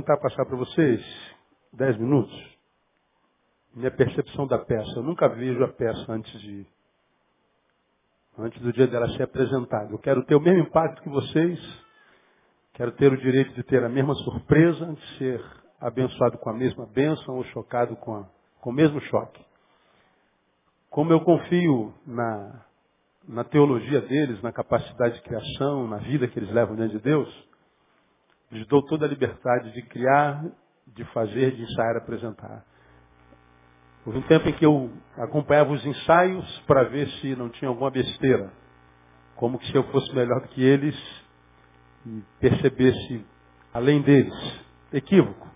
tentar passar para vocês, dez minutos, minha percepção da peça. Eu nunca vejo a peça antes de antes do dia dela ser apresentada. Eu quero ter o mesmo impacto que vocês, quero ter o direito de ter a mesma surpresa, de ser abençoado com a mesma bênção ou chocado com, a, com o mesmo choque. Como eu confio na, na teologia deles, na capacidade de criação, na vida que eles levam diante de Deus, lhes dou toda a liberdade de criar, de fazer, de ensaiar, apresentar. Houve um tempo em que eu acompanhava os ensaios para ver se não tinha alguma besteira. Como que se eu fosse melhor do que eles e percebesse além deles. Equívoco.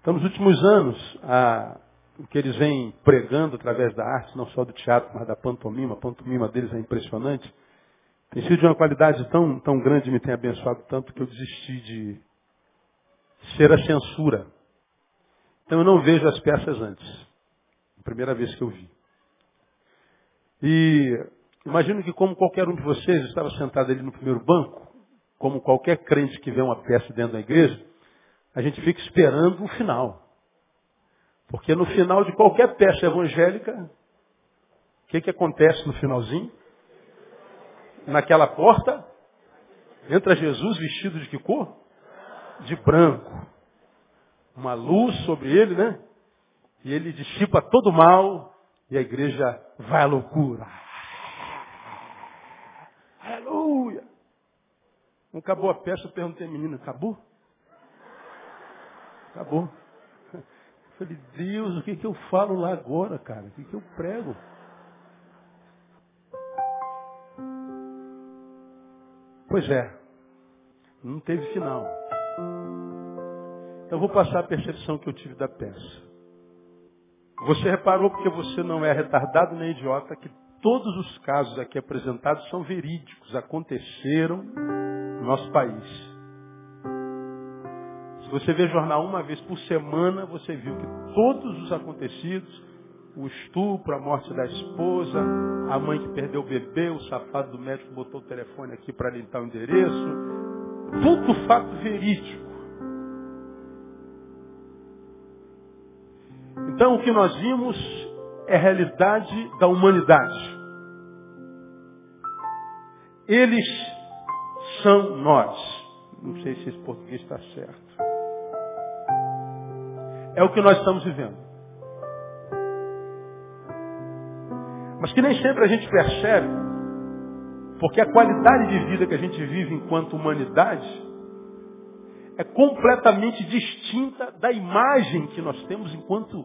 Então, nos últimos anos, a, o que eles vêm pregando através da arte, não só do teatro, mas da pantomima, a pantomima deles é impressionante, tem sido de uma qualidade tão, tão grande, me tem abençoado tanto, que eu desisti de ser a censura. Então eu não vejo as peças antes. Primeira vez que eu vi. E imagino que como qualquer um de vocês estava sentado ali no primeiro banco, como qualquer crente que vê uma peça dentro da igreja, a gente fica esperando o final. Porque no final de qualquer peça evangélica, o que, que acontece no finalzinho? Naquela porta, entra Jesus vestido de que cor? De branco. Uma luz sobre ele, né? E ele dissipa todo o mal e a igreja vai à loucura. Aleluia! Não acabou a peça, eu perguntei à menina, acabou? Acabou. Falei, Deus, o que, que eu falo lá agora, cara? O que, que eu prego? Pois é, não teve final. Então vou passar a percepção que eu tive da peça. Você reparou porque você não é retardado nem idiota que todos os casos aqui apresentados são verídicos, aconteceram no nosso país. Se você vê jornal uma vez por semana, você viu que todos os acontecidos, o estupro, a morte da esposa, a mãe que perdeu o bebê, o safado do médico botou o telefone aqui para limpar o endereço, tudo fato verídico. Então o que nós vimos é a realidade da humanidade. Eles são nós. Não sei se esse português está certo é o que nós estamos vivendo. Mas que nem sempre a gente percebe, porque a qualidade de vida que a gente vive enquanto humanidade é completamente distinta da imagem que nós temos enquanto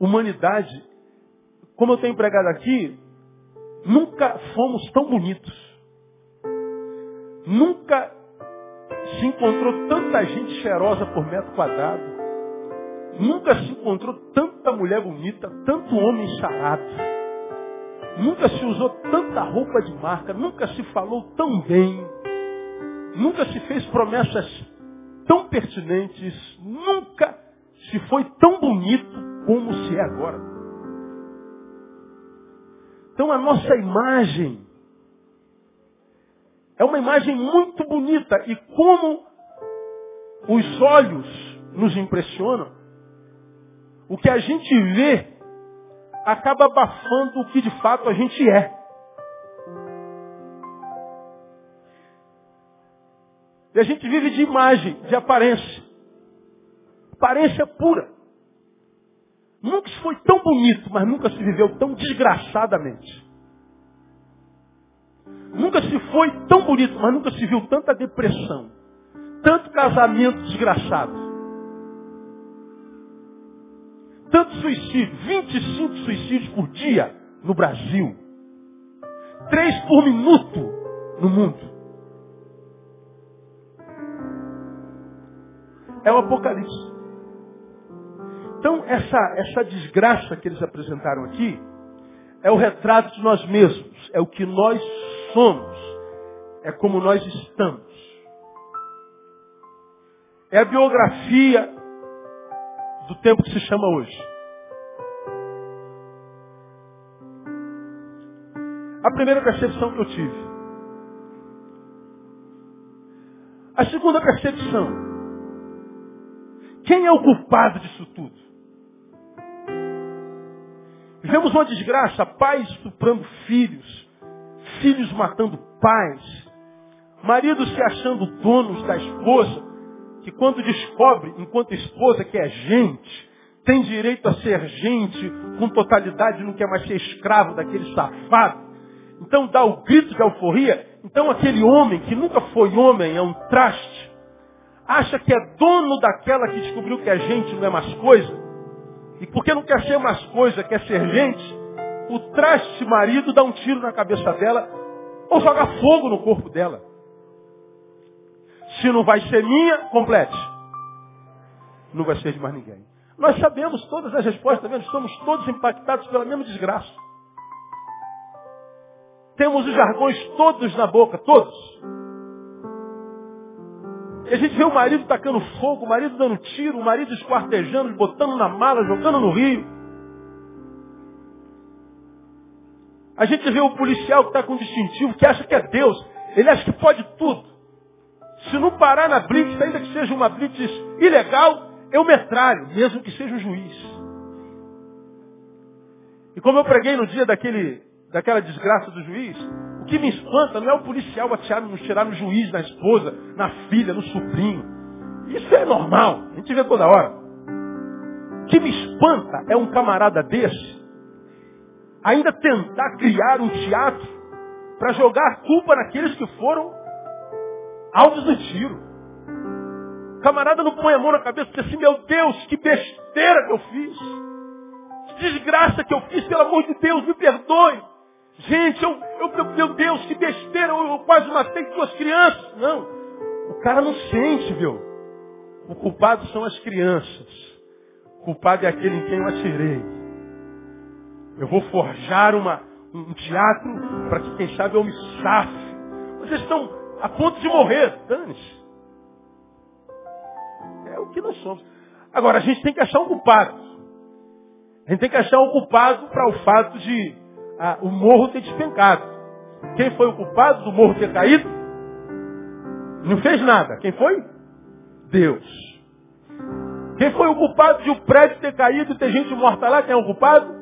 humanidade. Como eu tenho pregado aqui, nunca fomos tão bonitos. Nunca se encontrou tanta gente cheirosa por metro quadrado. Nunca se encontrou tanta mulher bonita, tanto homem sarado. Nunca se usou tanta roupa de marca, nunca se falou tão bem. Nunca se fez promessas tão pertinentes, nunca se foi tão bonito como se é agora. Então a nossa imagem é uma imagem muito bonita e como os olhos nos impressionam, o que a gente vê acaba abafando o que de fato a gente é. E a gente vive de imagem, de aparência. Aparência pura. Nunca se foi tão bonito, mas nunca se viveu tão desgraçadamente. Nunca se foi tão bonito, mas nunca se viu tanta depressão. Tanto casamento desgraçado. Tanto suicídio, 25 suicídios por dia no Brasil. Três por minuto no mundo. É o Apocalipse. Então, essa, essa desgraça que eles apresentaram aqui é o retrato de nós mesmos. É o que nós somos. É como nós estamos. É a biografia do tempo que se chama hoje. A primeira percepção que eu tive. A segunda percepção. Quem é o culpado disso tudo? Vivemos uma desgraça, pais estuprando filhos, filhos matando pais, maridos se achando donos da esposa, que quando descobre, enquanto esposa, que é gente, tem direito a ser gente com totalidade, não quer mais ser escravo daquele safado. Então dá o grito de alforria. Então aquele homem que nunca foi homem, é um traste, acha que é dono daquela que descobriu que a gente não é mais coisa. E porque não quer ser mais coisa, quer ser gente, o traste marido dá um tiro na cabeça dela ou joga fogo no corpo dela. Se não vai ser minha, complete. Não vai ser de mais ninguém. Nós sabemos todas as respostas, tá estamos todos impactados pela mesma desgraça. Temos os jargões todos na boca, todos. E a gente vê o marido tacando fogo, o marido dando tiro, o marido esquartejando, botando na mala, jogando no rio. A gente vê o policial que está com distintivo, que acha que é Deus. Ele acha que pode tudo. Se não parar na blitz, ainda que seja uma blitz ilegal, eu metralho, mesmo que seja o juiz. E como eu preguei no dia daquele, daquela desgraça do juiz, o que me espanta não é o policial atirar, tirar no juiz, na esposa, na filha, no sobrinho. Isso é normal, a gente vê toda hora. O que me espanta é um camarada desse ainda tentar criar um teatro para jogar a culpa naqueles que foram alvos do tiro. Camarada não põe a mão na cabeça e diz assim, meu Deus, que besteira que eu fiz. Que desgraça que eu fiz, pelo amor de Deus, me perdoe. Gente, eu, eu meu Deus, que besteira, eu, eu quase matei duas crianças. Não, o cara não sente, viu? O culpado são as crianças. O culpado é aquele em quem eu atirei. Eu vou forjar uma, um teatro para que, quem sabe, eu me safe. Vocês estão a ponto de morrer. Dane-se o que nós somos. Agora, a gente tem que achar um culpado. A gente tem que achar um culpado para o fato de ah, o morro ter despencado. Quem foi o culpado do morro ter caído? Não fez nada. Quem foi? Deus. Quem foi o culpado de o prédio ter caído e ter gente morta lá? Quem é o culpado?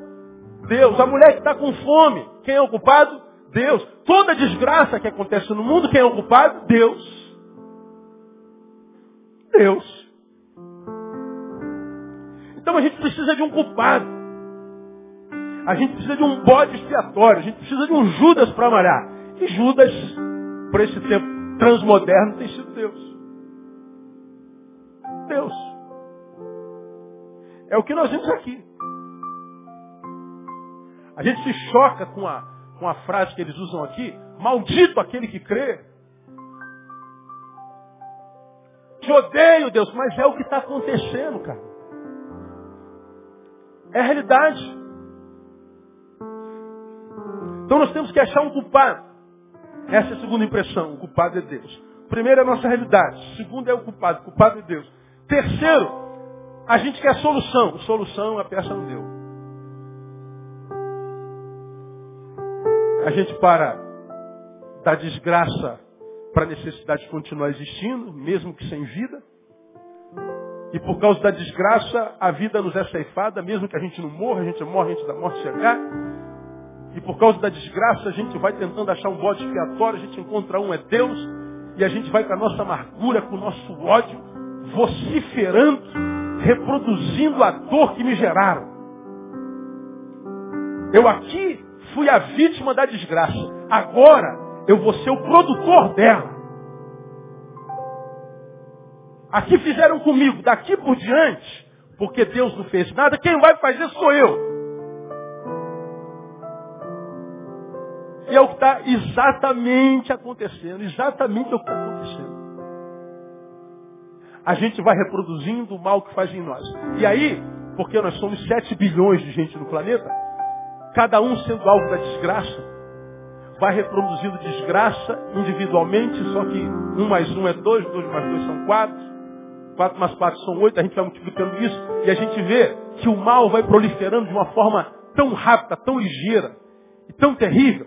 Deus. A mulher que está com fome. Quem é o culpado? Deus. Toda desgraça que acontece no mundo, quem é o culpado? Deus. Deus. Então a gente precisa de um culpado. A gente precisa de um bode expiatório. A gente precisa de um Judas para malhar. E Judas, por esse tempo transmoderno, tem sido Deus. Deus. É o que nós vimos aqui. A gente se choca com a, com a frase que eles usam aqui. Maldito aquele que crê. Te odeio, Deus, mas é o que está acontecendo, cara. É a realidade. Então nós temos que achar um culpado. Essa é a segunda impressão. O culpado é Deus. Primeiro é a nossa realidade. Segundo é o culpado. O culpado é Deus. Terceiro, a gente quer solução. Solução a peça não deu. A gente para da desgraça para a necessidade de continuar existindo, mesmo que sem vida. E por causa da desgraça, a vida nos é ceifada, mesmo que a gente não morra, a gente morre antes da morte chegar. E por causa da desgraça, a gente vai tentando achar um bode expiatório, a gente encontra um, é Deus, e a gente vai com a nossa amargura, com o nosso ódio, vociferando, reproduzindo a dor que me geraram. Eu aqui fui a vítima da desgraça. Agora eu vou ser o produtor dela. Aqui fizeram comigo, daqui por diante, porque Deus não fez nada, quem vai fazer sou eu. E é o que está exatamente acontecendo, exatamente o que está acontecendo. A gente vai reproduzindo o mal que faz em nós. E aí, porque nós somos 7 bilhões de gente no planeta, cada um sendo alvo da desgraça, vai reproduzindo desgraça individualmente, só que um mais um é dois, dois mais dois são quatro, 4 mais 4 são 8, a gente vai multiplicando isso e a gente vê que o mal vai proliferando de uma forma tão rápida, tão ligeira e tão terrível,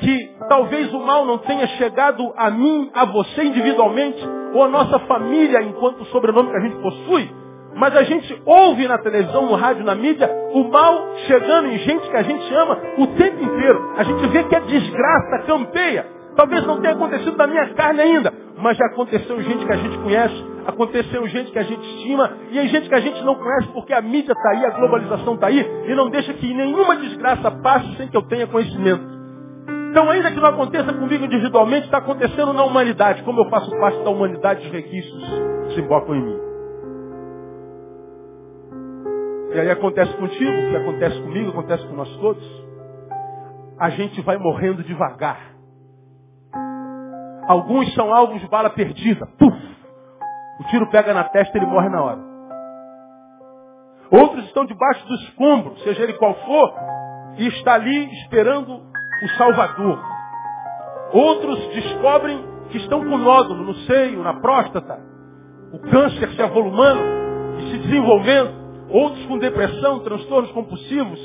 que talvez o mal não tenha chegado a mim, a você individualmente, ou a nossa família enquanto sobrenome que a gente possui, Mas a gente ouve na televisão, no rádio, na mídia, o mal chegando em gente que a gente ama o tempo inteiro. A gente vê que é desgraça, campeia. Talvez não tenha acontecido na minha carne ainda, mas já aconteceu gente que a gente conhece, aconteceu gente que a gente estima, e em gente que a gente não conhece porque a mídia está aí, a globalização está aí, e não deixa que nenhuma desgraça passe sem que eu tenha conhecimento. Então, ainda que não aconteça comigo individualmente, está acontecendo na humanidade. Como eu faço parte da humanidade, os requisitos se embocam em mim. E aí acontece contigo, que acontece comigo, acontece com nós todos. A gente vai morrendo devagar. Alguns são alvos de bala perdida. Puf! O tiro pega na testa e ele morre na hora. Outros estão debaixo do escombro, seja ele qual for, e está ali esperando o Salvador. Outros descobrem que estão com nódulo no seio, na próstata, o câncer se avolumando e se desenvolvendo. Outros com depressão, transtornos compulsivos,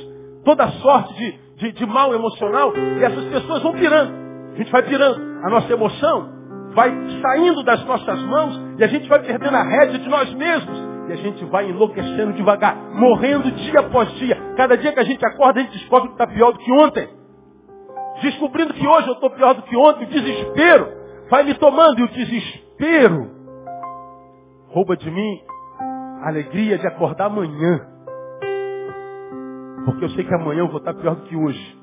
toda sorte de, de, de mal emocional. E essas pessoas vão pirando. A gente vai pirando. A nossa emoção vai saindo das nossas mãos e a gente vai perdendo a rédea de nós mesmos. E a gente vai enlouquecendo devagar, morrendo dia após dia. Cada dia que a gente acorda, a gente descobre que está pior do que ontem. Descobrindo que hoje eu estou pior do que ontem, o desespero vai me tomando e o desespero rouba de mim a alegria de acordar amanhã. Porque eu sei que amanhã eu vou estar pior do que hoje.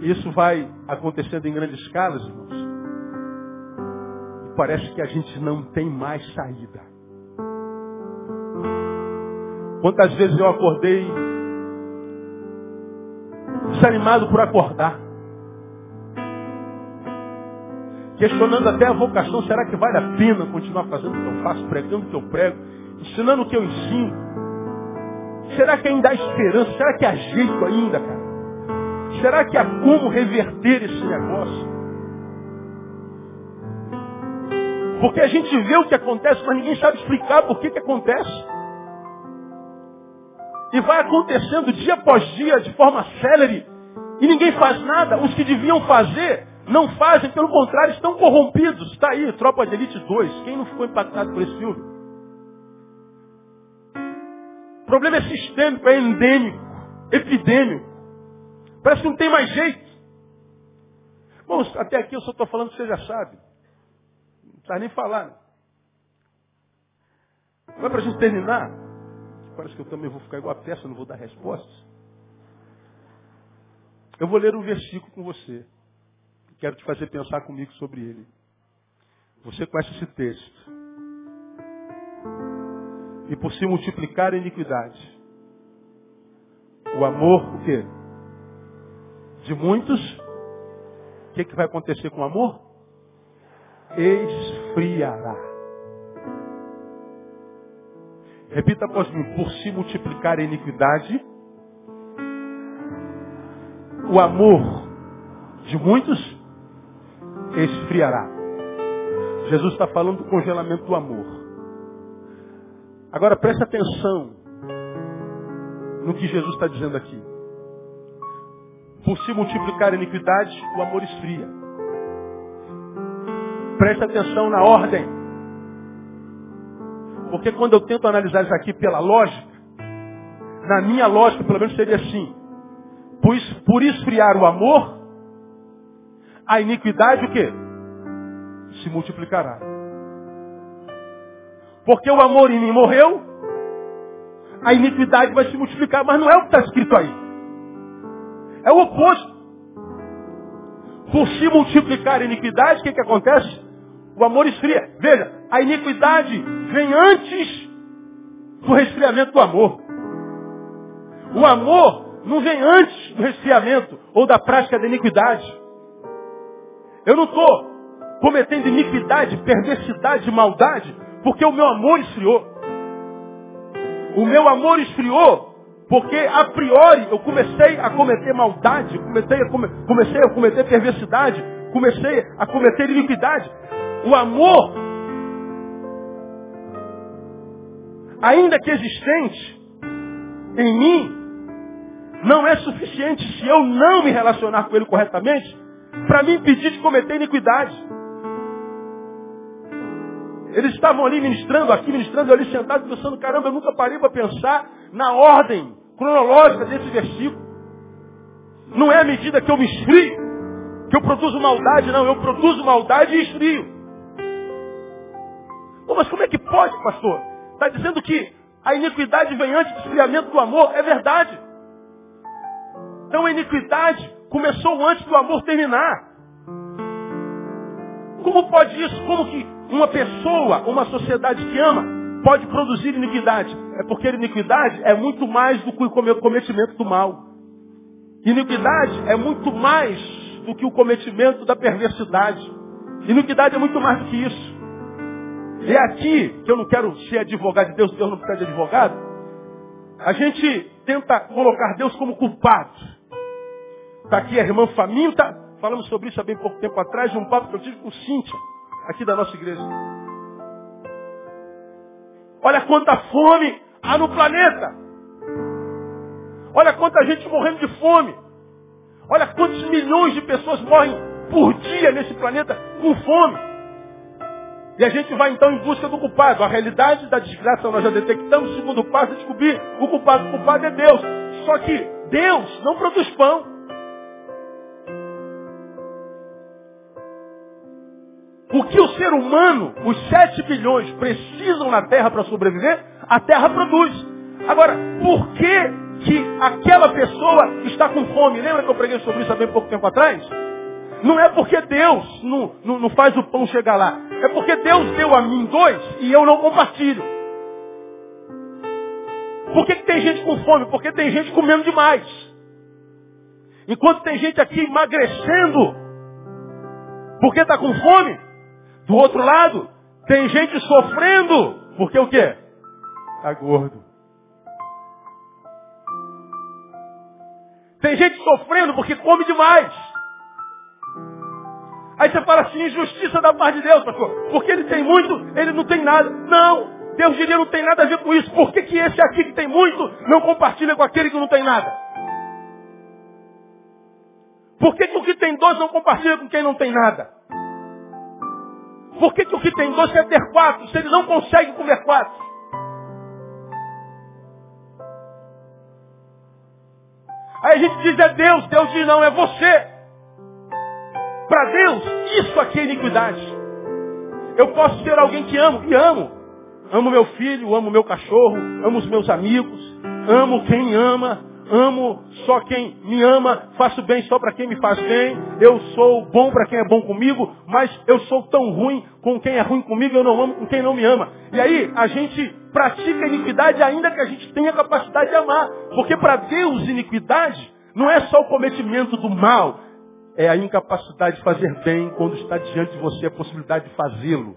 Isso vai acontecendo em grandes escalas, irmãos. E parece que a gente não tem mais saída. Quantas vezes eu acordei desanimado por acordar? Questionando até a vocação, será que vale a pena continuar fazendo o que eu faço, pregando o que eu prego, ensinando o que eu ensino? Será que ainda há esperança? Será que há jeito ainda, cara? Será que há como reverter esse negócio? Porque a gente vê o que acontece, mas ninguém sabe explicar por que, que acontece. E vai acontecendo dia após dia, de forma célere, e ninguém faz nada. Os que deviam fazer não fazem, pelo contrário, estão corrompidos. Está aí, Tropa de Elite 2. Quem não ficou impactado por esse filme? O problema é sistêmico, é endêmico, epidêmico. Parece que não tem mais jeito. Bom, até aqui eu só estou falando que você já sabe. Não precisa nem falar. Mas para a gente terminar, parece que eu também vou ficar igual a peça, não vou dar respostas. Eu vou ler um versículo com você. Quero te fazer pensar comigo sobre ele. Você conhece esse texto. E por se multiplicar a iniquidade, o amor, o quê? De muitos, o que, que vai acontecer com o amor? Esfriará. Repita após mim, por se multiplicar a iniquidade, o amor de muitos esfriará. Jesus está falando do congelamento do amor. Agora preste atenção no que Jesus está dizendo aqui. Por se multiplicar a iniquidade, o amor esfria. Preste atenção na ordem. Porque quando eu tento analisar isso aqui pela lógica, na minha lógica, pelo menos seria assim. Por, por esfriar o amor, a iniquidade o quê? Se multiplicará. Porque o amor em mim morreu, a iniquidade vai se multiplicar, mas não é o que está escrito aí. É o oposto. Por se multiplicar a iniquidade, o que, que acontece? O amor esfria. Veja, a iniquidade vem antes do resfriamento do amor. O amor não vem antes do resfriamento ou da prática da iniquidade. Eu não estou cometendo iniquidade, perversidade, maldade, porque o meu amor esfriou. O meu amor esfriou porque a priori eu comecei a cometer maldade, comecei a, come, comecei a cometer perversidade, comecei a cometer iniquidade. O amor, ainda que existente em mim, não é suficiente se eu não me relacionar com ele corretamente para me impedir de cometer iniquidade. Eles estavam ali ministrando, aqui ministrando, ali sentados, pensando, caramba, eu nunca parei para pensar na ordem cronológica desse versículo. Não é a medida que eu me esfrio, que eu produzo maldade, não. Eu produzo maldade e esfrio. Pô, mas como é que pode, pastor? Está dizendo que a iniquidade vem antes do esfriamento do amor. É verdade. Então a iniquidade começou antes do amor terminar. Como pode isso? Como que uma pessoa, uma sociedade que ama, pode produzir iniquidade? É porque iniquidade é muito mais do que o cometimento do mal. Iniquidade é muito mais do que o cometimento da perversidade. Iniquidade é muito mais do que isso. E é aqui, que eu não quero ser advogado de Deus, Deus não precisa de advogado, a gente tenta colocar Deus como culpado. Está aqui a irmã faminta, falamos sobre isso há bem pouco tempo atrás, um papo que eu tive com Cíntia, aqui da nossa igreja. Olha quanta fome há no planeta. Olha quanta gente morrendo de fome. Olha quantos milhões de pessoas morrem por dia nesse planeta com fome. E a gente vai então em busca do culpado. A realidade da desgraça nós já detectamos. O segundo passo é descobrir o culpado. O culpado é Deus. Só que Deus não produz pão. O que o ser humano, os 7 bilhões, precisam na Terra para sobreviver, a Terra produz. Agora, por que, que aquela pessoa está com fome? Lembra que eu preguei sobre isso há bem pouco tempo atrás? Não é porque Deus não, não, não faz o pão chegar lá. É porque Deus deu a mim dois e eu não compartilho. Por que, que tem gente com fome? Porque tem gente comendo demais. Enquanto tem gente aqui emagrecendo, porque está com fome, do outro lado, tem gente sofrendo, porque o quê? Está gordo. Tem gente sofrendo porque come demais. Aí você fala assim, injustiça da parte de Deus, pastor. Porque ele tem muito, ele não tem nada. Não, Deus diria não tem nada a ver com isso. Por que, que esse aqui que tem muito não compartilha com aquele que não tem nada? Por que, que o que tem dois não compartilha com quem não tem nada? Por que, que o que tem dois quer ter quatro, se ele não consegue comer quatro? Aí a gente diz é Deus, Deus diz não, é você. Para Deus, isso aqui é iniquidade. Eu posso ser alguém que amo, e amo. Amo meu filho, amo meu cachorro, amo os meus amigos, amo quem ama, amo só quem me ama, faço bem só para quem me faz bem, eu sou bom para quem é bom comigo, mas eu sou tão ruim com quem é ruim comigo, eu não amo com quem não me ama. E aí a gente pratica iniquidade ainda que a gente tenha capacidade de amar. Porque para Deus iniquidade não é só o cometimento do mal, é a incapacidade de fazer bem quando está diante de você a possibilidade de fazê-lo.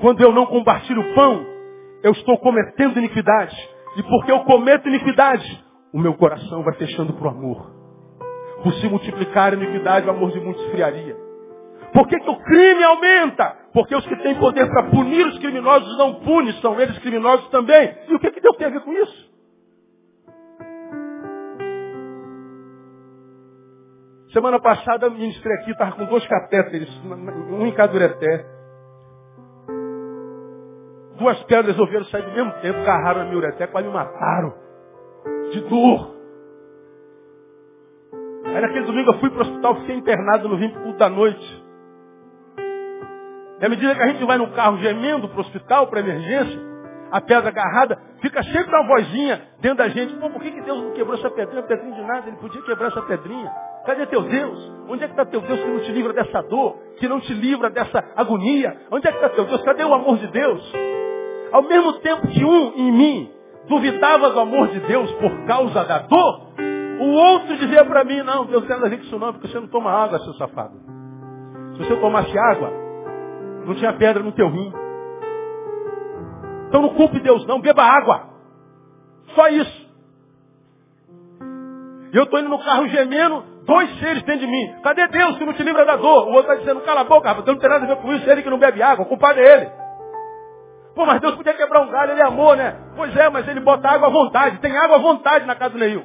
Quando eu não compartilho o pão, eu estou cometendo iniquidade. E porque eu cometo iniquidade, o meu coração vai fechando para o amor. Por se multiplicar a iniquidade, o amor de muitos esfriaria. Por que, que o crime aumenta? Porque os que têm poder para punir os criminosos não punem, são eles criminosos também. E o que, que Deus tem a ver com isso? Semana passada ministrei aqui, estava com dois catéteres, um em cada ureté. Duas pedras resolveram sair do mesmo tempo, agarraram a minha ureté, quase me mataram. De dor. Aí naquele domingo eu fui para o hospital, fiquei internado no 20 da noite. E à medida que a gente vai no carro gemendo para o hospital, para emergência, a pedra agarrada, fica sempre uma vozinha dentro da gente. Pô, por que, que Deus não quebrou essa pedrinha? Pedrinha de nada, ele podia quebrar essa pedrinha. Cadê teu Deus? Onde é que está teu Deus que não te livra dessa dor? Que não te livra dessa agonia? Onde é que está teu Deus? Cadê o amor de Deus? Ao mesmo tempo que um em mim duvidava do amor de Deus por causa da dor, o outro dizia para mim, não, Deus tem nada a ver com isso não, porque você não toma água, seu safado. Se você tomasse água, não tinha pedra no teu rim. Então não culpe Deus não, beba água. Só isso. Eu estou indo no carro gemendo, dois seres dentro de mim. Cadê Deus que não te livra da dor? O outro está dizendo, cala a boca, rapaz, não tem nada a ver com isso, ele que não bebe água, o culpado é ele. Pô, mas Deus podia quebrar um galho, ele amor, né? Pois é, mas ele bota água à vontade. Tem água à vontade na casa do Neil.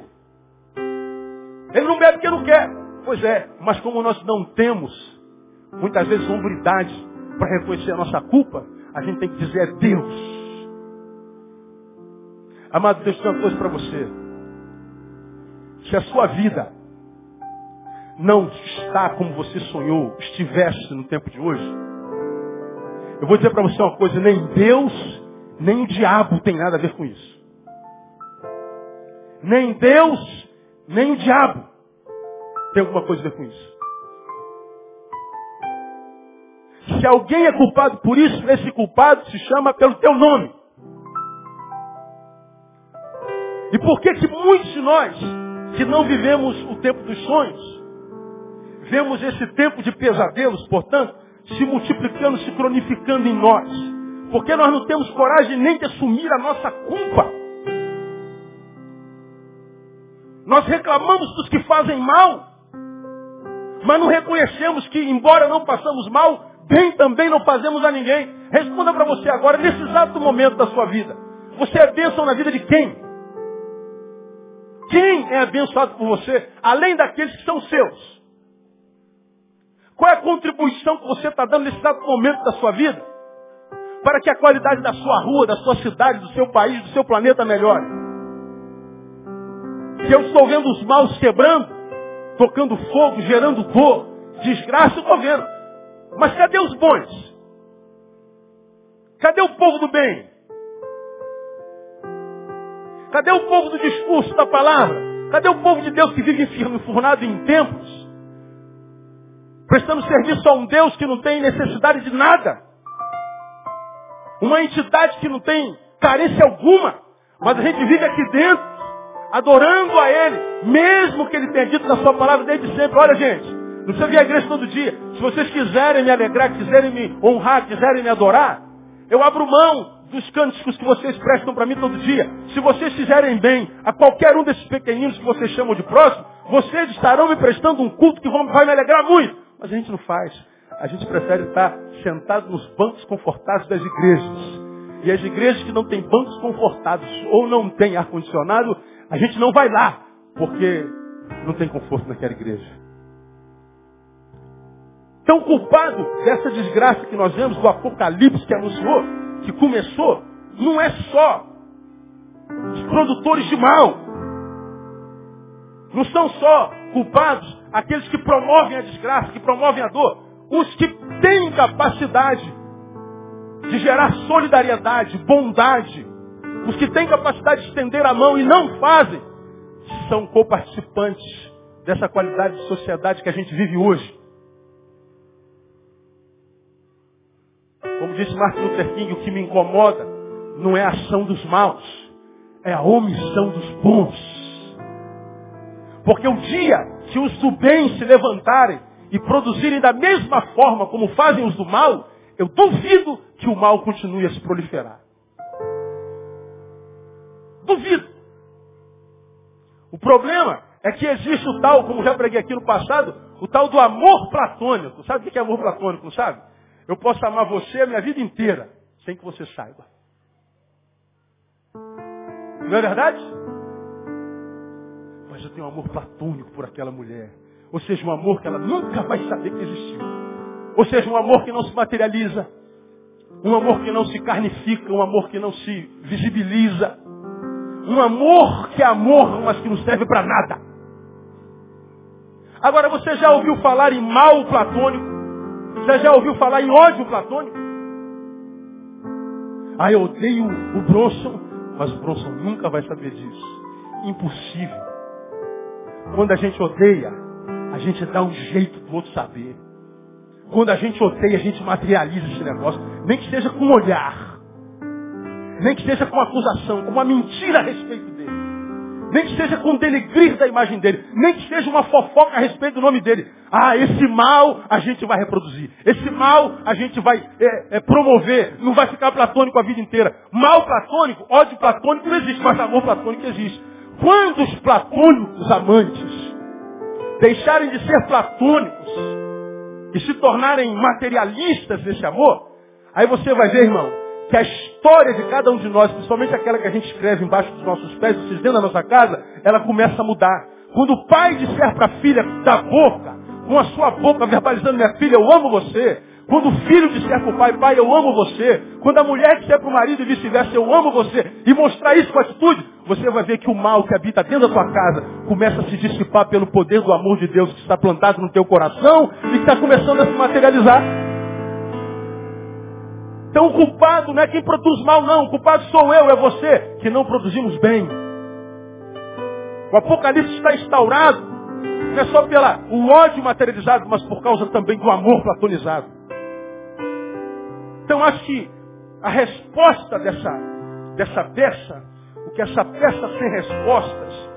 Ele não bebe porque não quer. Pois é, mas como nós não temos, muitas vezes, hombridade para reconhecer a nossa culpa, a gente tem que dizer é Deus. Amado, Deus tem uma coisa para você. Se a sua vida não está como você sonhou, estivesse no tempo de hoje, eu vou dizer para você uma coisa, nem Deus, nem o diabo tem nada a ver com isso. Nem Deus, nem o diabo tem alguma coisa a ver com isso. Se alguém é culpado por isso, esse culpado se chama pelo teu nome. E por que que muitos de nós, que não vivemos o tempo dos sonhos, vemos esse tempo de pesadelos, portanto, se multiplicando, se cronificando em nós? Porque nós não temos coragem nem de assumir a nossa culpa. Nós reclamamos dos que fazem mal, mas não reconhecemos que, embora não passamos mal, bem também não fazemos a ninguém. Responda para você agora, nesse exato momento da sua vida. Você é bênção na vida de quem? Quem é abençoado por você, além daqueles que são seus? Qual é a contribuição que você está dando nesse exato momento da sua vida? Para que a qualidade da sua rua, da sua cidade, do seu país, do seu planeta melhore. Se eu estou vendo os maus quebrando, tocando fogo, gerando dor, desgraça, eu estou vendo. Mas cadê os bons? Cadê o povo do bem? Cadê o povo do discurso, da palavra? Cadê o povo de Deus que vive enfurnado em templos? Prestando serviço a um Deus que não tem necessidade de nada. Uma entidade que não tem carência alguma. Mas a gente vive aqui dentro, adorando a Ele, mesmo que Ele tenha dito na sua palavra desde sempre. Olha, gente, não precisa vir à igreja todo dia. Se vocês quiserem me alegrar, quiserem me honrar, quiserem me adorar, eu abro mão dos cânticos que vocês prestam para mim todo dia. Se vocês fizerem bem a qualquer um desses pequeninos que vocês chamam de próximo, vocês estarão me prestando um culto que vai me alegrar muito. Mas a gente não faz. A gente prefere estar sentado nos bancos confortáveis das igrejas. E as igrejas que não têm bancos confortáveis ou não têm ar-condicionado, a gente não vai lá, porque não tem conforto naquela igreja. Então, culpado dessa desgraça que nós vemos do Apocalipse que anunciou, que começou, não é só os produtores de mal. Não são só culpados aqueles que promovem a desgraça, que promovem a dor. Os que têm capacidade de gerar solidariedade, bondade. Os que têm capacidade de estender a mão e não fazem, são coparticipantes dessa qualidade de sociedade que a gente vive hoje. Como disse Martin Luther King, o que me incomoda não é a ação dos maus, é a omissão dos bons. Porque o dia que os do bem se levantarem e produzirem da mesma forma como fazem os do mal, eu duvido que o mal continue a se proliferar. Duvido. O problema é que existe o tal, como já preguei aqui no passado, o tal do amor platônico. Sabe o que é amor platônico, não sabe? Eu posso amar você a minha vida inteira, sem que você saiba. Não é verdade? Mas eu tenho um amor platônico por aquela mulher. Ou seja, um amor que ela nunca vai saber que existiu. Ou seja, um amor que não se materializa. Um amor que não se carnifica. Um amor que não se visibiliza. Um amor que é amor, mas que não serve para nada. Agora, você já ouviu falar em mal platônico? Você já ouviu falar em ódio platônico? Ah, eu odeio o Bronson, mas o Bronson nunca vai saber disso. Impossível. Quando a gente odeia, a gente dá um jeito do outro saber. Quando a gente odeia, a gente materializa esse negócio. Nem que seja com um olhar. Nem que seja com uma acusação, com uma mentira a respeito nem que seja com denegrir da imagem dele. Nem que seja uma fofoca a respeito do nome dele. Ah, esse mal a gente vai reproduzir. Esse mal a gente vai é, é, promover. Não vai ficar platônico a vida inteira. Mal platônico, ódio platônico não existe, mas amor platônico existe. Quando os platônicos amantes deixarem de ser platônicos e se tornarem materialistas desse amor, aí você vai ver, irmão, que a história de cada um de nós, principalmente aquela que a gente escreve embaixo dos nossos pés, vocês dentro da nossa casa, ela começa a mudar. Quando o pai disser para a filha da boca, com a sua boca verbalizando, minha filha, eu amo você. Quando o filho disser para o pai, pai, eu amo você. Quando a mulher disser para o marido e vice-versa, eu amo você. E mostrar isso com atitude, você vai ver que o mal que habita dentro da tua casa começa a se dissipar pelo poder do amor de Deus que está plantado no teu coração e que está começando a se materializar. Então o culpado não é quem produz mal, não. O culpado sou eu, é você, que não produzimos bem. O Apocalipse está instaurado, não é só pelo ódio materializado, mas por causa também do amor platonizado. Então acho que a resposta dessa, dessa peça, o que essa peça sem respostas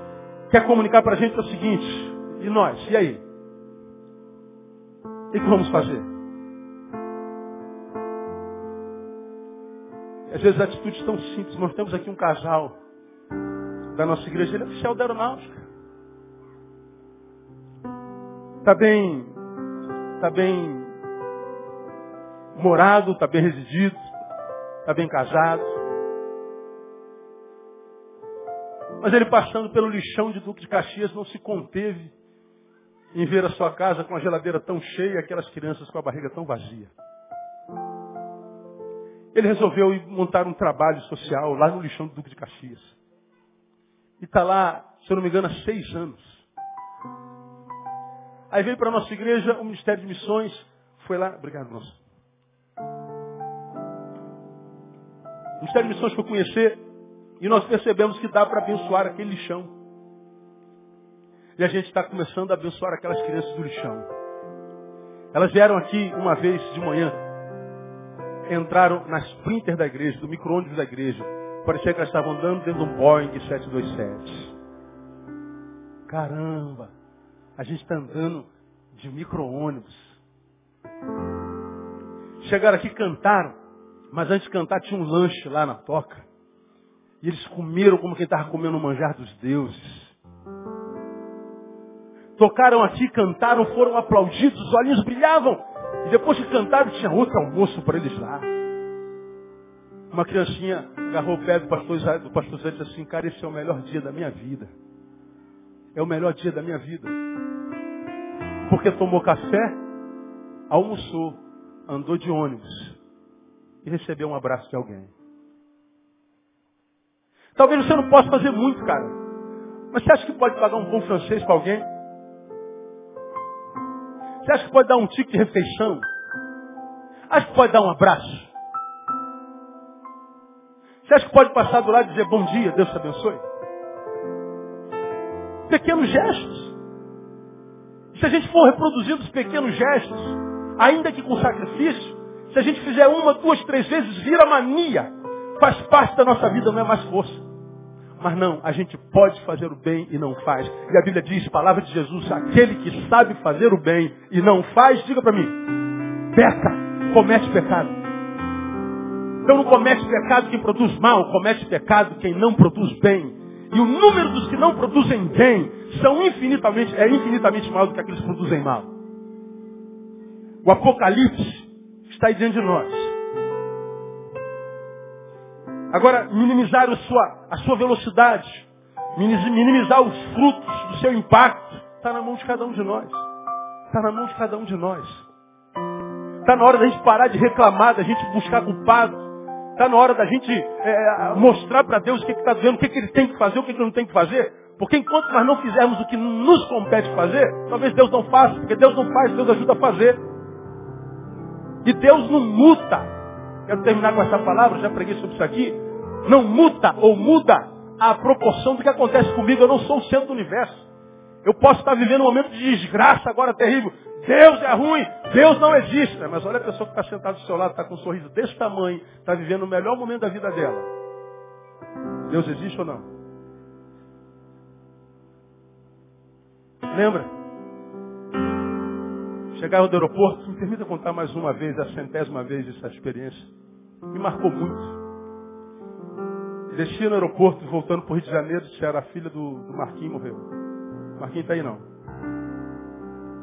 quer comunicar para a gente é o seguinte, e nós, e aí? O que vamos fazer? Às vezes atitudes tão simples. Nós temos aqui um casal da nossa igreja, ele é oficial da aeronáutica. Está bem, está bem morado, está bem residido, está bem casado. Mas ele passando pelo lixão de Duque de Caxias não se conteve em ver a sua casa com a geladeira tão cheia e aquelas crianças com a barriga tão vazia. Ele resolveu ir montar um trabalho social lá no lixão do Duque de Caxias. E está lá, se eu não me engano, há seis anos. Aí veio para a nossa igreja o Ministério de Missões, foi lá, obrigado, moço. O Ministério de Missões foi conhecer e nós percebemos que dá para abençoar aquele lixão. E a gente está começando a abençoar aquelas crianças do lixão. Elas vieram aqui uma vez de manhã, entraram nas sprinter da igreja, do micro-ônibus da igreja. Parecia que elas estavam andando dentro de um Boeing 727. Caramba, a gente está andando de micro-ônibus. Chegaram aqui, cantaram. Mas antes de cantar tinha um lanche lá na toca. E eles comeram como quem estava comendo o manjar dos deuses. Tocaram aqui, cantaram, foram aplaudidos, os olhinhos brilhavam. E depois que cantaram, tinha outro almoço para eles lá. Uma criancinha agarrou o pé do pastor, do pastor Zé e disse assim, cara, esse é o melhor dia da minha vida. É o melhor dia da minha vida. Porque tomou café, almoçou, andou de ônibus, e receber um abraço de alguém. Talvez você não possa fazer muito, cara. Mas você acha que pode pagar um pão francês para alguém? Você acha que pode dar um tique de refeição? Acha que pode dar um abraço? Você acha que pode passar do lado e dizer bom dia, Deus te abençoe? Pequenos gestos. Se a gente for reproduzindo os pequenos gestos, ainda que com sacrifício, se a gente fizer uma, duas, três vezes, vira mania. Faz parte da nossa vida, não é mais força. Mas não, a gente pode fazer o bem e não faz. E a Bíblia diz, palavra de Jesus, aquele que sabe fazer o bem e não faz, diga para mim, peca, comete pecado. Então não comete pecado quem produz mal, comete pecado quem não produz bem. E o número dos que não produzem bem são infinitamente, é infinitamente maior do que aqueles que produzem mal. O Apocalipse está aí diante de nós. Agora, minimizar a sua, a sua velocidade, minimizar os frutos do seu impacto, está na mão de cada um de nós. Está na mão de cada um de nós. Está na hora da gente parar de reclamar, da gente buscar culpado. Está na hora da gente é, mostrar para Deus o que está vendo, o que, que, ele tem que fazer, o que, que ele não tem que fazer. Porque enquanto nós não fizermos o que nos compete fazer, talvez Deus não faça, porque Deus não faz, Deus ajuda a fazer. E Deus não muta. Quero terminar com essa palavra, já preguei sobre isso aqui. Não muta ou muda a proporção do que acontece comigo. Eu não sou o centro do universo. Eu posso estar vivendo um momento de desgraça agora terrível. Deus é ruim, Deus não existe. Mas olha a pessoa que está sentada do seu lado, está com um sorriso desse tamanho, está vivendo o melhor momento da vida dela. Deus existe ou não? Lembra? Chegava do aeroporto, me permita contar mais uma vez, a centésima vez essa experiência. Me marcou muito. Desci no aeroporto, voltando para o Rio de Janeiro, disseram a filha do, do Marquinhos morreu. Marquinhos está aí não.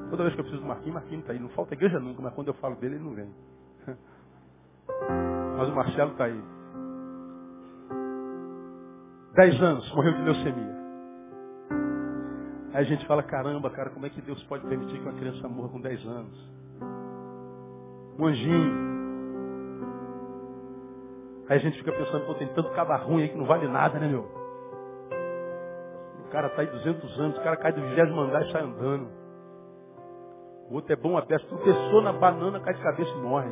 Toda vez que eu preciso do Marquinhos, Marquinhos está aí. Não falta igreja nunca, mas quando eu falo dele, ele não vem. Mas o Marcelo está aí. Dez anos, morreu de leucemia. Aí a gente fala, caramba, cara, como é que Deus pode permitir que uma criança morra com 10 anos? Um anjinho. Aí a gente fica pensando, pô, tem tanto caba ruim aí que não vale nada, né, meu? O cara tá aí 200 anos, o cara cai do vigésimo andar e sai andando. O outro é bom a peça, tropeçou na banana, cai de cabeça e morre.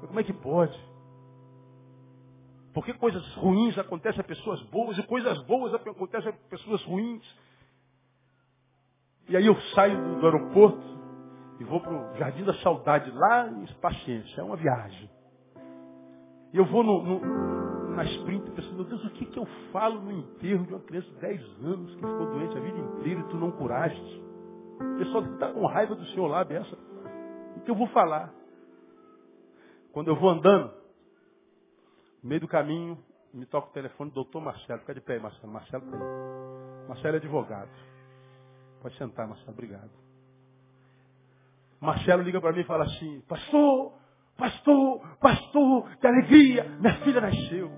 Mas como é que pode? Porque coisas ruins acontecem a pessoas boas e coisas boas acontecem a pessoas ruins. E aí eu saio do, aeroporto e vou para o Jardim da Saudade, lá em Paciência. É uma viagem. E eu vou no, no, na sprint pensando, meu Deus, o que, que eu falo no enterro de uma criança de 10 anos que ficou doente a vida inteira e tu não curaste? O pessoal está com raiva do Senhor lá, dessa. O que eu vou falar? Quando eu vou andando, no meio do caminho, me toca o telefone do doutor Marcelo. Fica de pé aí, Marcelo. Marcelo. Marcelo é advogado. Pode sentar, Marcelo. Obrigado. Marcelo liga para mim e fala assim, pastor, pastor, pastor, que alegria, minha filha nasceu.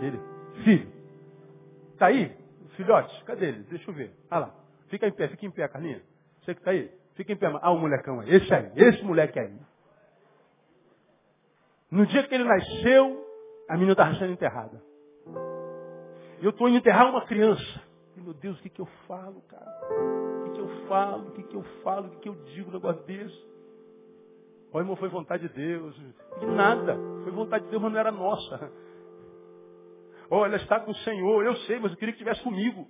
Ele, filho, tá aí? Filhote, cadê ele? Deixa eu ver. Ah lá, fica em pé, fica em pé, Carlinha. Você que tá aí? Fica em pé. Ah, o molecão aí, esse aí, esse moleque aí. No dia que ele nasceu, a menina estava sendo enterrada. Eu estou indo enterrar uma criança. Meu Deus, o que, que eu falo, cara? O que, que eu falo? O que, que eu falo? O que, que eu digo um negócio desse? O irmão, foi vontade de Deus. De nada. Foi vontade de Deus, mas não era nossa. Oh, ela está com o Senhor. Eu sei, mas eu queria que estivesse comigo.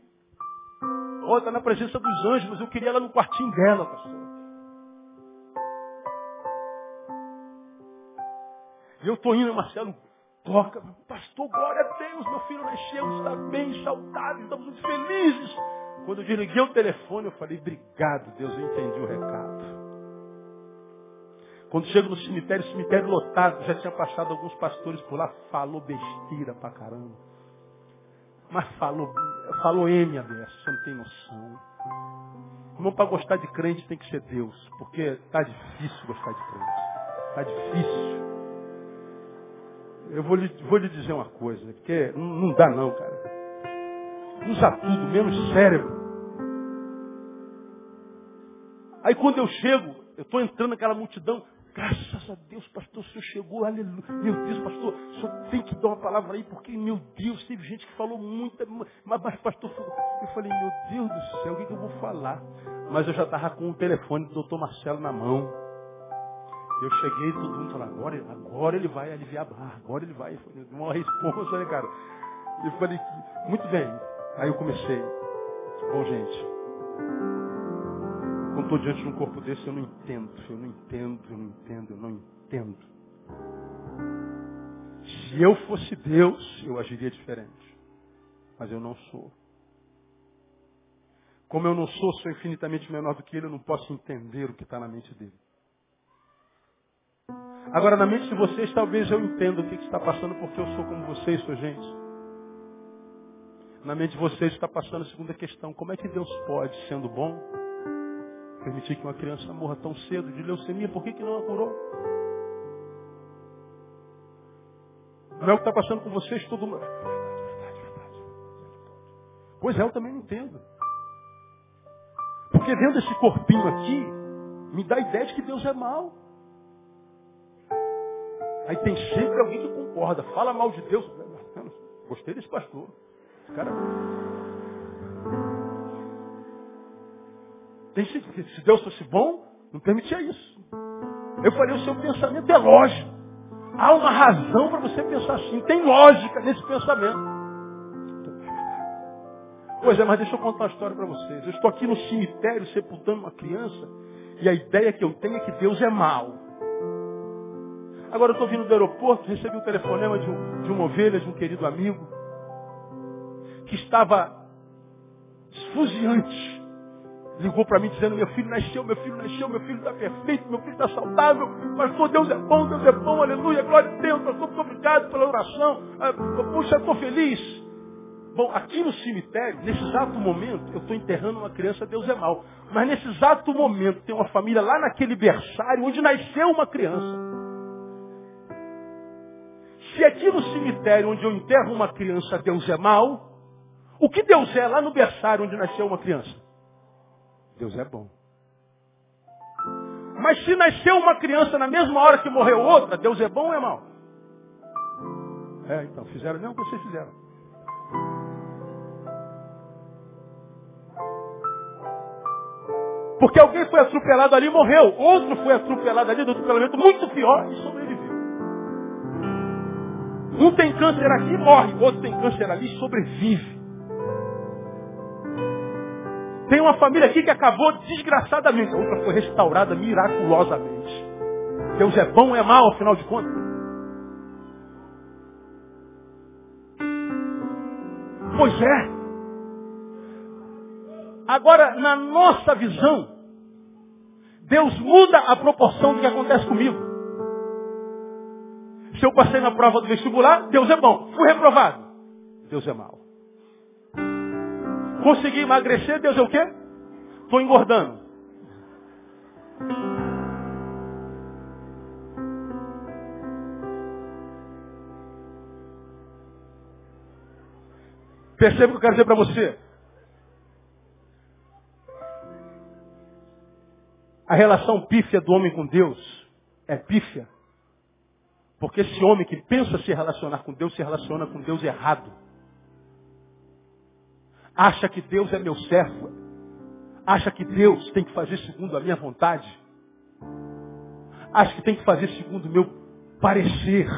Oh, está na presença dos anjos, mas eu queria ela no quartinho dela, pastor. Eu estou indo, Marcelo, toca. Pastor, glória a Deus, meu filho nasceu, está bem, saudável, estamos muito felizes. Quando eu desliguei o telefone, eu falei, obrigado, Deus, eu entendi o recado. Quando chego no cemitério, cemitério lotado, já tinha passado alguns pastores por lá, falou besteira pra caramba. Mas falou, falou M, aberto, você não tem noção. Irmão, para gostar de crente tem que ser Deus, porque está difícil gostar de crente. Está difícil. Eu vou lhe, vou lhe dizer uma coisa, porque não, não dá não, cara. Usa tudo, menos cérebro. Aí quando eu chego, eu estou entrando naquela multidão, graças a Deus, pastor, o senhor chegou, aleluia. Meu Deus, pastor, o senhor tem que dar uma palavra aí, porque, meu Deus, teve gente que falou muito, mas, mas pastor, eu falei, meu Deus do céu, o que, que eu vou falar? Mas eu já estava com o telefone do doutor Marcelo na mão. Eu cheguei todo mundo falou, agora, agora ele vai aliviar a barra, agora ele vai. Uma resposta, né, cara? Eu falei, muito bem. Aí eu comecei. Bom, gente, quando estou diante de um corpo desse, eu não entendo, eu não entendo, eu não entendo, eu não entendo. Se eu fosse Deus, eu agiria diferente. Mas eu não sou. Como eu não sou, sou infinitamente menor do que ele, eu não posso entender o que está na mente dele. Agora, na mente de vocês, talvez eu entenda o que está passando, porque eu sou como vocês, sou gente. Na mente de vocês está passando a segunda questão. Como é que Deus pode, sendo bom, permitir que uma criança morra tão cedo de leucemia? Por que, que não a curou? Não é o que está passando com vocês todo mundo. Pois é, eu também não entendo. Porque vendo esse corpinho aqui, me dá a ideia de que Deus é mau. Aí tem sempre alguém que concorda, fala mal de Deus. Gostei desse pastor. Esse cara. Tem, se Deus fosse bom, não permitia isso. Eu falei, o seu pensamento é lógico. Há uma razão para você pensar assim. Tem lógica nesse pensamento. Pois é, mas deixa eu contar uma história para vocês. Eu estou aqui no cemitério sepultando uma criança e a ideia que eu tenho é que Deus é mau. Agora eu estou vindo do aeroporto, recebi um telefonema de, um, de uma ovelha, de um querido amigo, que estava esfuziante. Ligou para mim dizendo, meu filho nasceu, meu filho nasceu, meu filho está perfeito, meu filho está saudável, pastor, Deus é bom, Deus é bom, aleluia, glória a Deus, pastor, muito obrigado pela oração, ah, puxa, estou feliz. Bom, aqui no cemitério, nesse exato momento, eu estou enterrando uma criança, Deus é mal. Mas nesse exato momento tem uma família lá naquele berçário onde nasceu uma criança. Se aqui no cemitério onde eu enterro uma criança, Deus é mau, O que Deus é lá no berçário onde nasceu uma criança? Deus é bom. Mas se nasceu uma criança na mesma hora que morreu outra, Deus é bom ou é mal? É, então, fizeram mesmo o que vocês fizeram. Porque alguém foi atropelado ali e morreu. Outro foi atropelado ali, do atropelamento muito pior e sobreviveu. Um tem câncer aqui morre. Outro tem câncer ali sobrevive. Tem uma família aqui que acabou desgraçadamente. A outra foi restaurada miraculosamente. Deus é bom ou é mal, afinal de contas? Pois é. Agora, na nossa visão, Deus muda a proporção do que acontece comigo. Se eu passei na prova do vestibular, Deus é bom. Fui reprovado. Deus é mau. Consegui emagrecer, Deus é o quê? Estou engordando. Perceba o que eu quero dizer para você. A relação pífia do homem com Deus é pífia. Porque esse homem que pensa se relacionar com Deus se relaciona com Deus errado. Acha que Deus é meu servo. Acha que Deus tem que fazer segundo a minha vontade. Acha que tem que fazer segundo o meu parecer.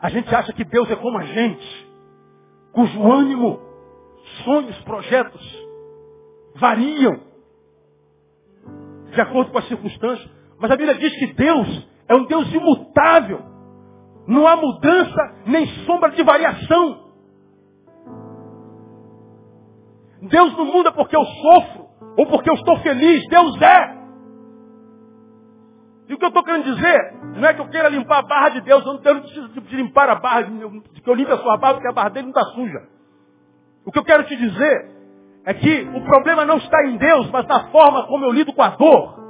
A gente acha que Deus é como a gente, cujo ânimo, sonhos, projetos variam de acordo com as circunstâncias. Mas a Bíblia diz que Deus é um Deus imutável. Não há mudança nem sombra de variação. Deus não muda porque eu sofro ou porque eu estou feliz. Deus é. E o que eu estou querendo dizer não é que eu queira limpar a barra de Deus, eu não preciso de limpar a barra, de que eu limpe a sua barra, porque a barra dele não está suja. O que eu quero te dizer é que o problema não está em Deus, mas na forma como eu lido com a dor.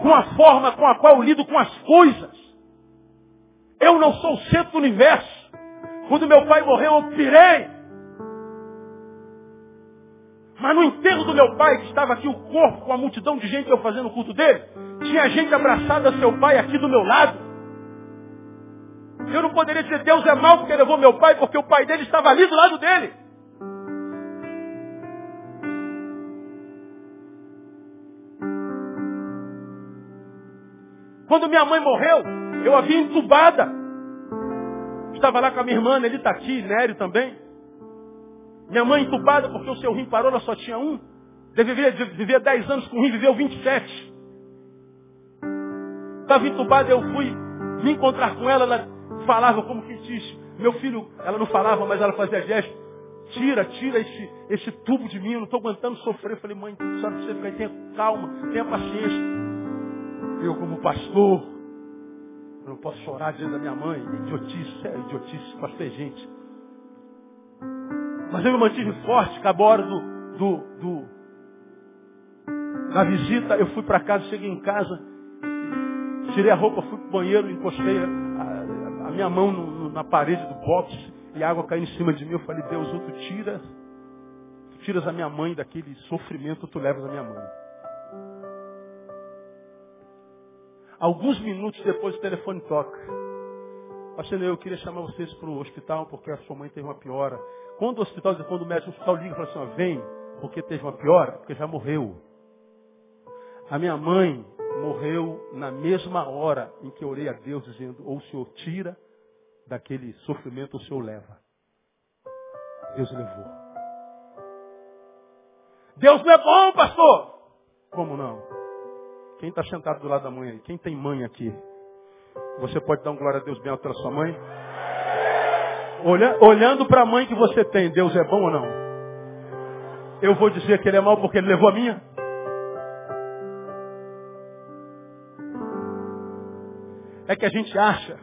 Com a forma com a qual eu lido com as coisas. Eu não sou o centro do universo. Quando meu pai morreu, eu pirei. Mas no enterro do meu pai, que estava aqui o corpo com a multidão de gente eu fazendo o culto dele, tinha gente abraçada a seu pai aqui do meu lado. Eu não poderia dizer Deus é mal porque levou meu pai, porque o pai dele estava ali do lado dele. Quando minha mãe morreu, eu a vi entubada. Estava lá com a minha irmã, ele está aqui, Nério também. Minha mãe entubada porque o seu rim parou, ela só tinha um. Deveria viver 10 anos com rim, viveu 27. Estava entubada, eu fui me encontrar com ela, ela falava como que diz, meu filho, ela não falava, mas ela fazia gesto. Tira, tira esse, esse tubo de mim, eu não estou aguentando sofrer. Eu falei, mãe, só você ficar aí, tenha calma, tenha paciência. Eu como pastor, eu não posso chorar diante da minha mãe. Idiotice, é idiotice, pastor gente. Mas eu me mantive forte, acabou a hora do, do, do, da visita, eu fui para casa, cheguei em casa, tirei a roupa, fui para o banheiro, encostei a, a, a minha mão no, na parede do box e a água caiu em cima de mim. Eu falei, Deus, ou tu tiras, tu tiras a minha mãe daquele sofrimento, tu levas a minha mãe. Alguns minutos depois o telefone toca. Pastor, eu queria chamar vocês para o hospital porque a sua mãe teve uma piora. Quando o hospital, quando o médico do hospital liga e fala assim, vem, porque teve uma piora, porque já morreu. A minha mãe morreu na mesma hora em que orei a Deus dizendo, ou o Senhor tira daquele sofrimento, ou o Senhor leva. Deus levou. Deus não é bom, pastor! Como não? Quem está sentado do lado da mãe aí? Quem tem mãe aqui? Você pode dar um glória a Deus bem pela sua mãe? Olha, olhando para a mãe que você tem, Deus é bom ou não? Eu vou dizer que ele é mau porque ele levou a minha? É que a gente acha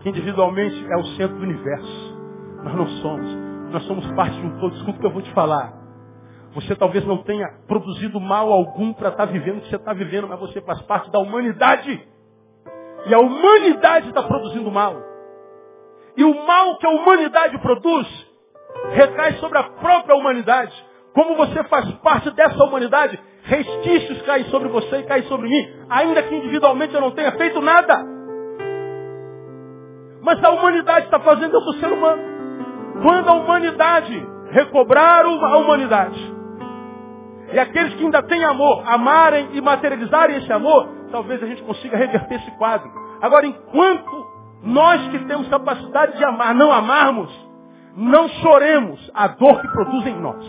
que individualmente é o centro do universo. Nós não somos. Nós somos parte de um todo. Escuta o que eu vou te falar. Você talvez não tenha produzido mal algum para estar tá vivendo o que você está vivendo, mas você faz parte da humanidade. E a humanidade está produzindo mal. E o mal que a humanidade produz recai sobre a própria humanidade. Como você faz parte dessa humanidade, restícios caem sobre você e caem sobre mim, ainda que individualmente eu não tenha feito nada. Mas a humanidade está fazendo isso o ser humano. Quando a humanidade recobrar a humanidade, e aqueles que ainda têm amor, amarem e materializarem esse amor, talvez a gente consiga reverter esse quadro. Agora, enquanto nós que temos capacidade de amar, não amarmos, não choremos a dor que produz em nós.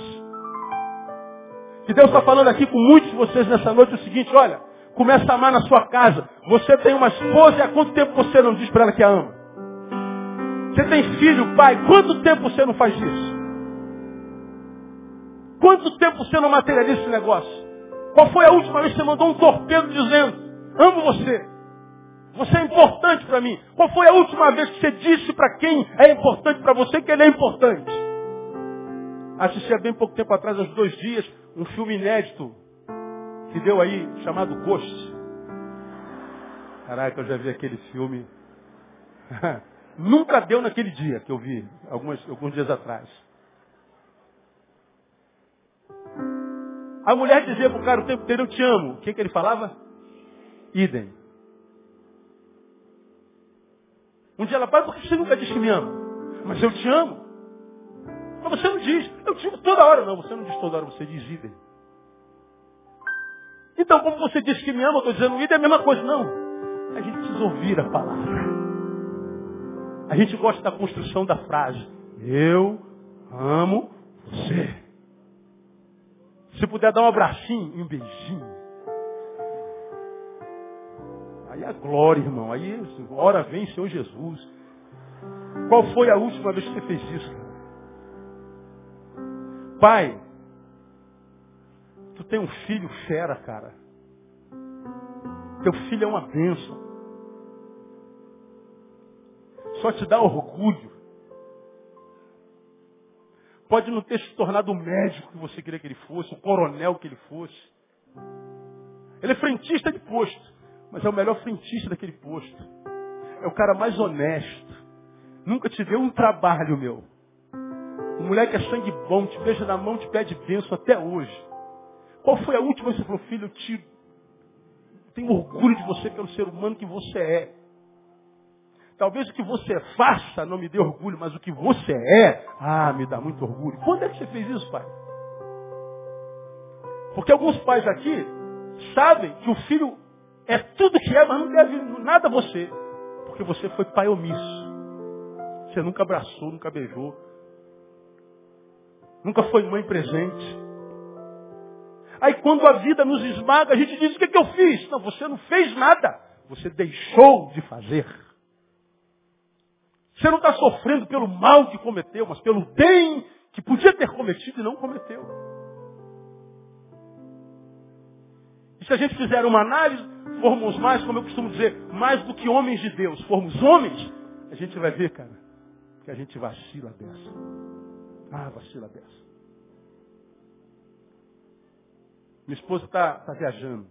Que Deus está falando aqui com muitos de vocês nessa noite o seguinte, olha, começa a amar na sua casa. Você tem uma esposa e há quanto tempo você não diz para ela que a ama? Você tem filho, pai, quanto tempo você não faz isso? Quanto tempo você não materializa esse negócio? Qual foi a última vez que você mandou um torpedo dizendo, amo você? Você é importante para mim. Qual foi a última vez que você disse para quem é importante para você que ele é importante? Assisti há bem pouco tempo atrás, uns dois dias, um filme inédito que deu aí, chamado Ghost. Caraca, eu já vi aquele filme. Nunca deu naquele dia que eu vi, alguns, alguns dias atrás. A mulher dizia para o cara o tempo inteiro, eu te amo. O que, que ele falava? Idem. Um dia ela fala, por que você nunca diz que me ama? Mas eu te amo. Mas você não diz, eu te amo toda hora. Não, você não diz toda hora, você diz idem. Então, como você diz que me ama, eu estou dizendo idem, é a mesma coisa. Não. A gente precisa ouvir a palavra. A gente gosta da construção da frase. Eu amo você. Se puder dar um abracinho e um beijinho. Aí a glória, irmão. Aí, hora vem, Senhor Jesus. Qual foi a última vez que você fez isso? Pai, tu tem um filho fera, cara. Teu filho é uma bênção. Só te dá orgulho Pode não ter se tornado o médico que você queria que ele fosse, o coronel que ele fosse. Ele é frentista de posto, mas é o melhor frentista daquele posto. É o cara mais honesto. Nunca te deu um trabalho, meu. O moleque é sangue bom, te beija na mão, te pede bênção até hoje. Qual foi a última vez que você falou, filho, eu te... tenho orgulho de você pelo ser humano que você é. Talvez o que você faça não me dê orgulho, mas o que você é, ah, me dá muito orgulho. Quando é que você fez isso, pai? Porque alguns pais aqui sabem que o filho é tudo que é, mas não deve nada a você. Porque você foi pai omisso. Você nunca abraçou, nunca beijou. Nunca foi mãe presente. Aí quando a vida nos esmaga, a gente diz, o que, é que eu fiz? Não, você não fez nada. Você deixou de fazer. Você não está sofrendo pelo mal que cometeu, mas pelo bem que podia ter cometido e não cometeu. E se a gente fizer uma análise, formos mais, como eu costumo dizer, mais do que homens de Deus, formos homens, a gente vai ver, cara, que a gente vacila dessa. Ah, vacila dessa. Minha esposa está tá viajando.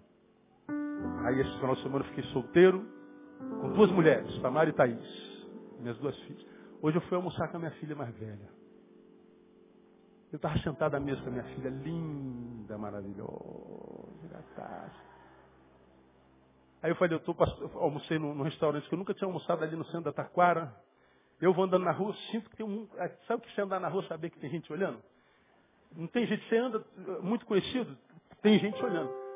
Aí esse final de semana eu fiquei solteiro, com duas mulheres, Tamara e Thaís minhas duas filhas. Hoje eu fui almoçar com a minha filha mais velha. Eu estava sentado à mesa com a minha filha, linda, maravilhosa. Aí eu falei, eu, tô, eu almocei num, num, restaurante que eu nunca tinha almoçado ali no centro da Taquara. Eu vou andando na rua, sinto que tem um. Ah, sabe o que você andar na rua saber que tem gente olhando? Não tem gente, você anda muito conhecido, tem gente olhando.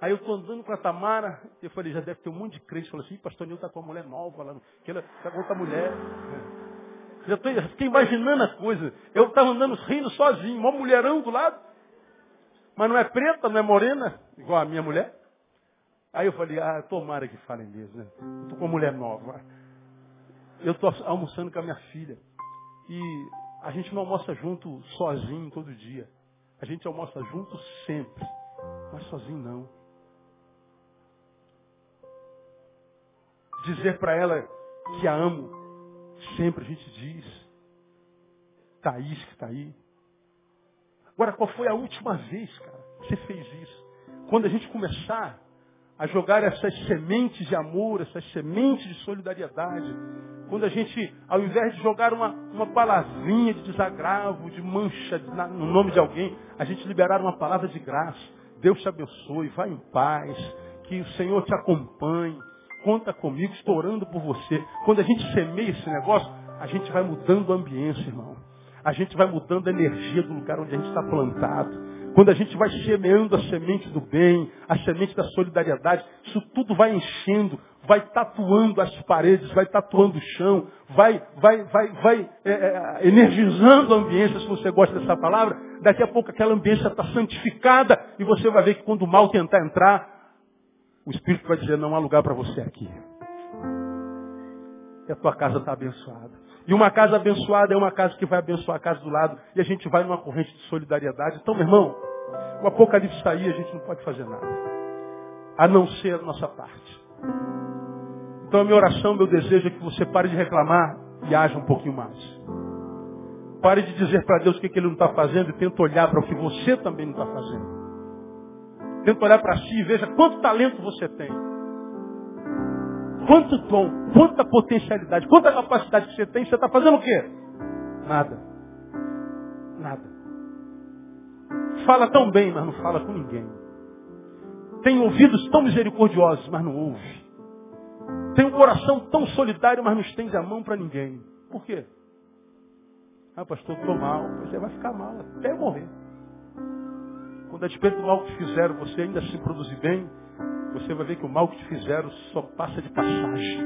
Aí eu estou andando com a Tamara, eu falei, já deve ter um monte de crente. Falou assim, pastor Nil está com uma mulher nova lá, que ela está com outra mulher. Já, tô, já fiquei imaginando a coisa. Eu estava andando rindo sozinho, uma mulherão do lado. Mas não é preta, não é morena, igual a minha mulher. Aí eu falei, ah, tomara que falem mesmo, né? Estou com uma mulher nova. Eu estou almoçando com a minha filha. E a gente não almoça junto sozinho todo dia. A gente almoça junto sempre. Mas sozinho não. Dizer para ela que a amo. Sempre a gente diz. Thaís que está aí. Agora, qual foi a última vez, cara, que você fez isso? Quando a gente começar a jogar essas sementes de amor, essas sementes de solidariedade, Quando a gente, ao invés de jogar uma, uma palavrinha de desagravo, de mancha de, na, no nome de alguém, a gente liberar uma palavra de graça. Deus te abençoe, vá em paz, que o Senhor te acompanhe, conta comigo, estou orando por você. Quando a gente semeia esse negócio, a gente vai mudando a ambiência, irmão. A gente vai mudando a energia do lugar onde a gente está plantado. Quando a gente vai semeando a semente do bem, a semente da solidariedade, isso tudo vai enchendo, vai tatuando as paredes, vai tatuando o chão, vai, vai, vai, vai é, é, energizando a ambiência, se você gosta dessa palavra. Daqui a pouco aquela ambiência está santificada e você vai ver que quando o mal tentar entrar, o Espírito vai dizer, não há lugar para você aqui. E a tua casa está abençoada. E uma casa abençoada é uma casa que vai abençoar a casa do lado. E a gente vai numa corrente de solidariedade. Então, meu irmão, o Apocalipse está aí, a gente não pode fazer nada. A não ser a nossa parte. Então a minha oração, meu desejo é que você pare de reclamar e haja um pouquinho mais. Pare de dizer para Deus o que, que Ele não está fazendo e tenta olhar para o que você também não está fazendo. Tenta olhar para si e veja quanto talento você tem. Quanto dom, quanta potencialidade, quanta capacidade que você tem. Você está fazendo o quê? Nada. Nada. Fala tão bem, mas não fala com ninguém. Tem ouvidos tão misericordiosos, mas não ouve. Tem um coração tão solidário, mas não estende a mão para ninguém. Por quê? Ah, pastor, estou mal. Você vai ficar mal até morrer. Quando a despeito do mal que te fizeram, você ainda se produzir bem, você vai ver que o mal que te fizeram só passa de passagem.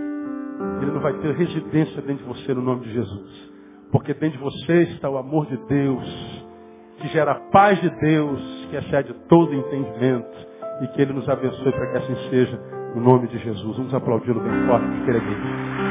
Ele não vai ter residência dentro de você no nome de Jesus. Porque dentro de você está o amor de Deus, que gera a paz de Deus, que excede todo entendimento, e que Ele nos abençoe para que assim seja, no nome de Jesus. Vamos aplaudi-lo bem forte, que ele é